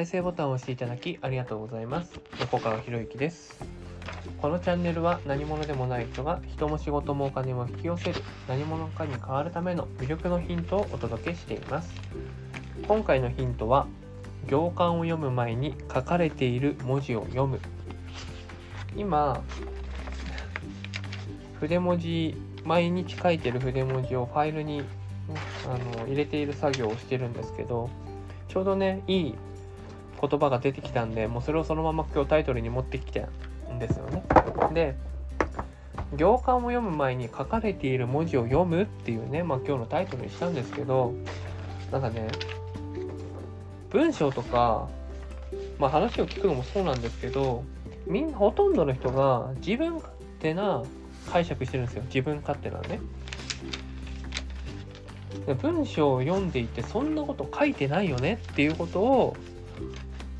再生ボタンを押していただきありがとうございます。横川博之です。このチャンネルは何者でもない人が人も仕事もお金も引き寄せる何者かに変わるための魅力のヒントをお届けしています。今回のヒントは行間を読む前に書かれている文字を読む。今筆文字毎日書いてる筆文字をファイルにあの入れている作業をしてるんですけどちょうどねいい言葉が出てきたんでもうそれをそのまま今日タイトルに持ってきたんですよね。で行間を読む前に書かれている文字を読むっていうね、まあ、今日のタイトルにしたんですけどなんかね文章とか、まあ、話を聞くのもそうなんですけどみんなほとんどの人が自分勝手な解釈してるんですよ自分勝手なね。文章を読んでいてそんなこと書いてないよねっていうことを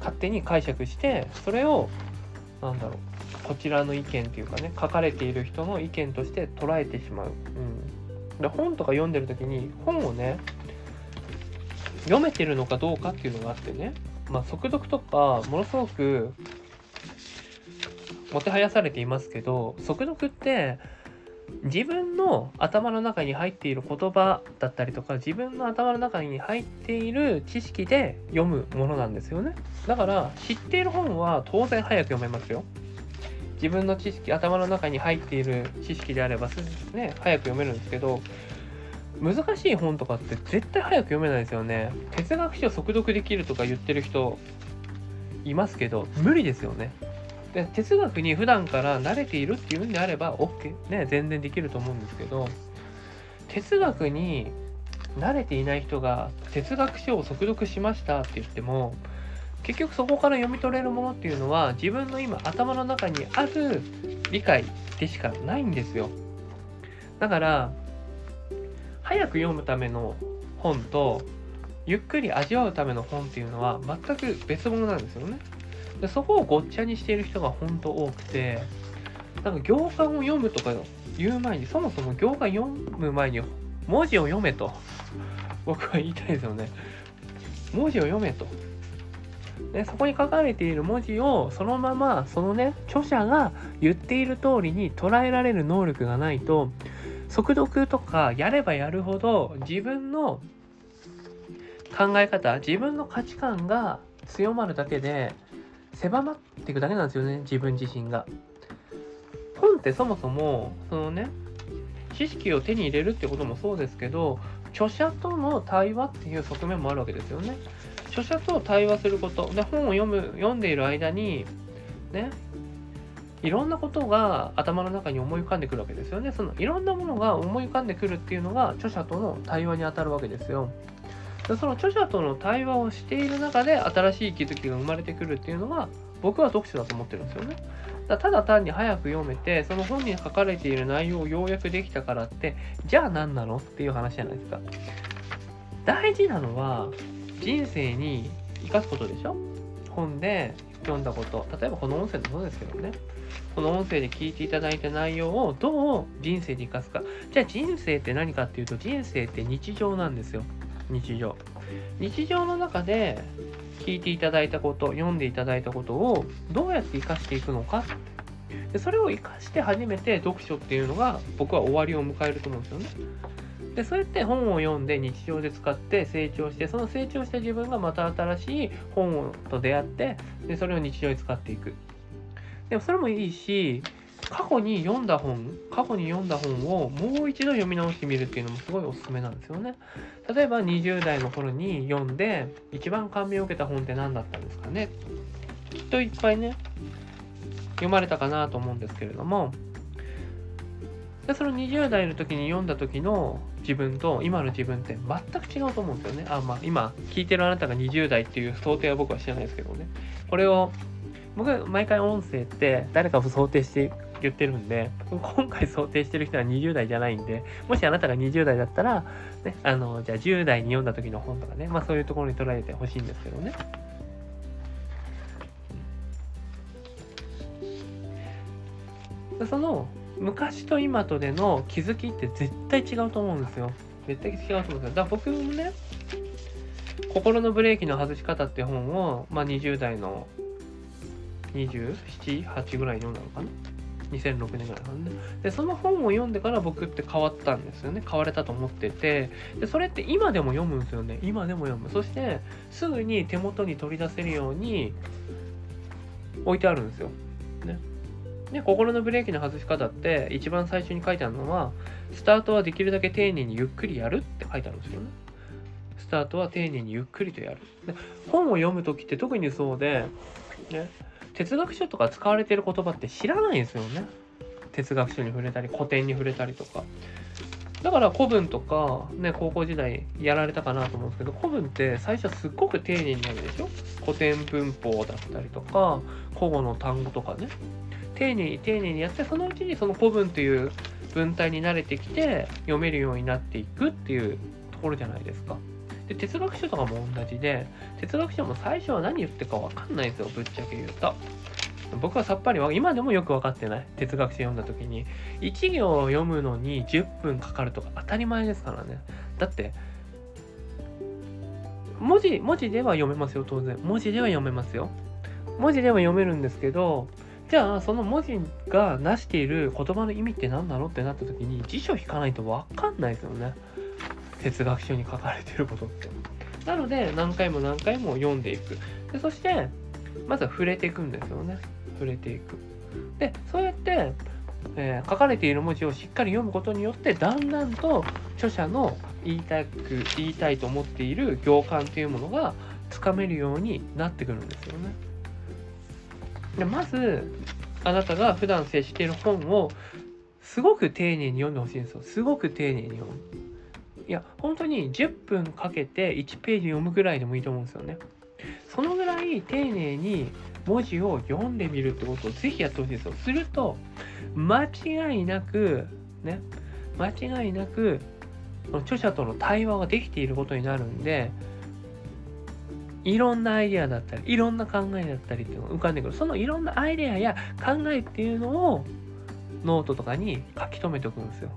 勝手に解釈してそれをなんだろうこちらの意見っていうかね書かれている人の意見として捉えてしまう。うん、で本とか読んでる時に本をね読めてるのかどうかっていうのがあってね、まあ、速読とかものすごくもてはやされていますけど速読って自分の頭の中に入っている言葉だったりとか自分の頭の中に入っている知識で読むものなんですよね。だから知っている本は当然早く読めますよ。自分の知識頭の中に入っている知識であればね早く読めるんですけど難しい本とかって絶対早く読めないですよね。哲学書速読できるとか言ってる人いますけど無理ですよね。で哲学に普段から慣れているっていうんであれば OK ね全然できると思うんですけど哲学に慣れていない人が哲学書を速読しましたって言っても結局そこから読み取れるものっていうのは自分の今頭の中にある理解でしかないんですよ。だから早く読むための本とゆっくり味わうための本っていうのは全く別物なんですよね。でそこをごっちゃにしている人が本当多くてなんか行間を読むとか言う前にそもそも行間読む前に文字を読めと。僕は言いたいですよね。文字を読めと。でそこに書かれている文字をそのままそのね著者が言っている通りに捉えられる能力がないと速読とかやればやるほど自分の考え方自分の価値観が強まるだけで狭まっていくだけなんですよね自分自身が。本ってそもそもそのね知識を手に入れるってこともそうですけど著者との対話っていう側面もあるわけですよね。著者と対話することで本を読む読んでいる間にねいろんなことが頭の中に思い浮かんでくるわけですよね。そのいろんなものが思い浮かんでくるっていうのが著者との対話にあたるわけですよ。その著者との対話をしている中で新しい気づきが生まれてくるっていうのが僕は読書だと思ってるんですよね。だただ単に早く読めてその本に書かれている内容を要約できたからってじゃあ何なのっていう話じゃないですか。大事なのは人生に生かすことでしょ。本で読んだこと。例えばこの音声もそうですけどね。この音声で聞いていただいた内容をどう人生で生かすか。じゃあ人生って何かっていうと人生って日常なんですよ。日常。日常の中で聞いていただいたこと読んでいただいたことをどうやって生かしていくのか。でそれを生かして初めて読書っていうのが僕は終わりを迎えると思うんですよね。でそうやって本を読んで日常で使って成長してその成長した自分がまた新しい本と出会ってでそれを日常に使っていく。でもそれもいいし過去に読んだ本過去に読んだ本をもう一度読み直してみるっていうのもすごいおすすめなんですよね例えば20代の頃に読んで一番感銘を受けた本って何だったんですかねきっといっぱいね読まれたかなと思うんですけれどもでその20代の時に読んだ時の自分と今の自分って全く違うと思うんですよね。あまあ今聞いてるあなたが20代っていう想定は僕は知らないですけどね。これを僕毎回音声って誰かを想定して言ってるんで、今回想定してる人は20代じゃないんで、もしあなたが20代だったら、ね、あの、じゃあ10代に読んだ時の本とかね、まあそういうところに捉えてほしいんですけどね。その昔と今とでの気づきって絶対違うと思うんですよ。絶対違うと思うんですよ。だから僕もね、「心のブレーキの外し方」って本を、まあ、20代の278ぐらいに読んだのかな2006年ぐらいかな。ねでその本を読んでから僕って変わったんですよね。変われたと思ってて。でそれって今でも読むんですよね。今でも読む。そしてすぐに手元に取り出せるように置いてあるんですよ。ね。で心のブレーキの外し方って一番最初に書いてあるのはスタートはできるだけ丁寧にゆっくりやるって書いてあるんですよね。スタートは丁寧にゆっくりとやる。で本を読む時って特にそうでね。哲学書とか使われてる言葉って知らないんですよね。哲学書に触れたり古典に触れたりとか。だから古文とか、ね、高校時代やられたかなと思うんですけど古文って最初はすっごく丁寧になるでしょ？古典文法だったりとか古語の単語とかね丁寧に丁寧にやってそのうちにその古文という文体に慣れてきて読めるようになっていくっていうところじゃないですか。で哲学書とかも同じで哲学書も最初は何言ってるか分かんないんですよぶっちゃけ言うと。僕はさっぱり今でもよく分かってない。哲学書読んだ時に。1行を読むのに10分かかるとか当たり前ですからね。だって文字文字では読めますよ当然。文字では読めますよ。文字では読めるんですけどじゃあその文字が成している言葉の意味って何なの？ってなった時に辞書引かないと分かんないですよね。哲学書に書かれてることって。なので何回も何回も読んでいく。でそしてまずは触れていくんですよね。触れていく。でそうやって、えー、書かれている文字をしっかり読むことによってだんだんと著者の言いたく言いたいと思っている行間というものがつかめるようになってくるんですよね。でまずあなたが普段接している本をすごく丁寧に読んでほしいんですよ。すごく丁寧に読む。いや、本当に10分かけて1ページ読むぐらいでもいいと思うんですよね。そのぐらい丁寧に文字を読んでみるってことをぜひやってほしいですよ。すると、間違いなく、ね、間違いなく、著者との対話ができていることになるんで、いろんなアイデアだったり、いろんな考えだったりっていうのが浮かんでくる。そのいろんなアイデアや考えっていうのをノートとかに書き留めておくんですよ。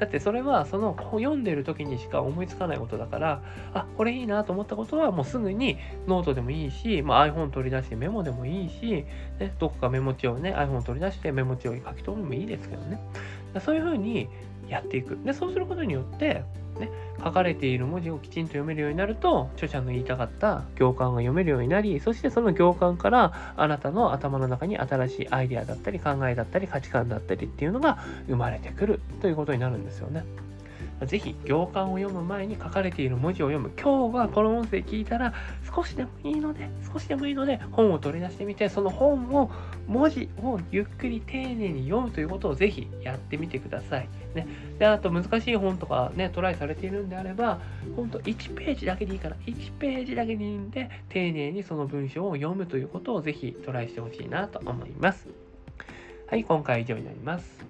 だってそれはその読んでる時にしか思いつかないことだからあこれいいなと思ったことはもうすぐにノートでもいいし、まあ、iPhone 取り出してメモでもいいし、ね、どこかメモ帳をね iPhone 取り出してメモ帳に書き留めもいいですけどね。そういうふうにやっていくでそうすることによってね、書かれている文字をきちんと読めるようになると著者の言いたかった行間が読めるようになりそしてその行間からあなたの頭の中に新しいアイデアだったり考えだったり価値観だったりっていうのが生まれてくるということになるんですよね。ぜひ行間を読む前に書かれている文字を読む。今日はこの音声聞いたら少しでもいいので、少しでもいいので本を取り出してみて、その本を文字をゆっくり丁寧に読むということをぜひやってみてください。ね、であと難しい本とかね、トライされているんであれば、本当1ページだけでいいから、1ページだけでいいんで、丁寧にその文章を読むということをぜひトライしてほしいなと思います。はい、今回は以上になります。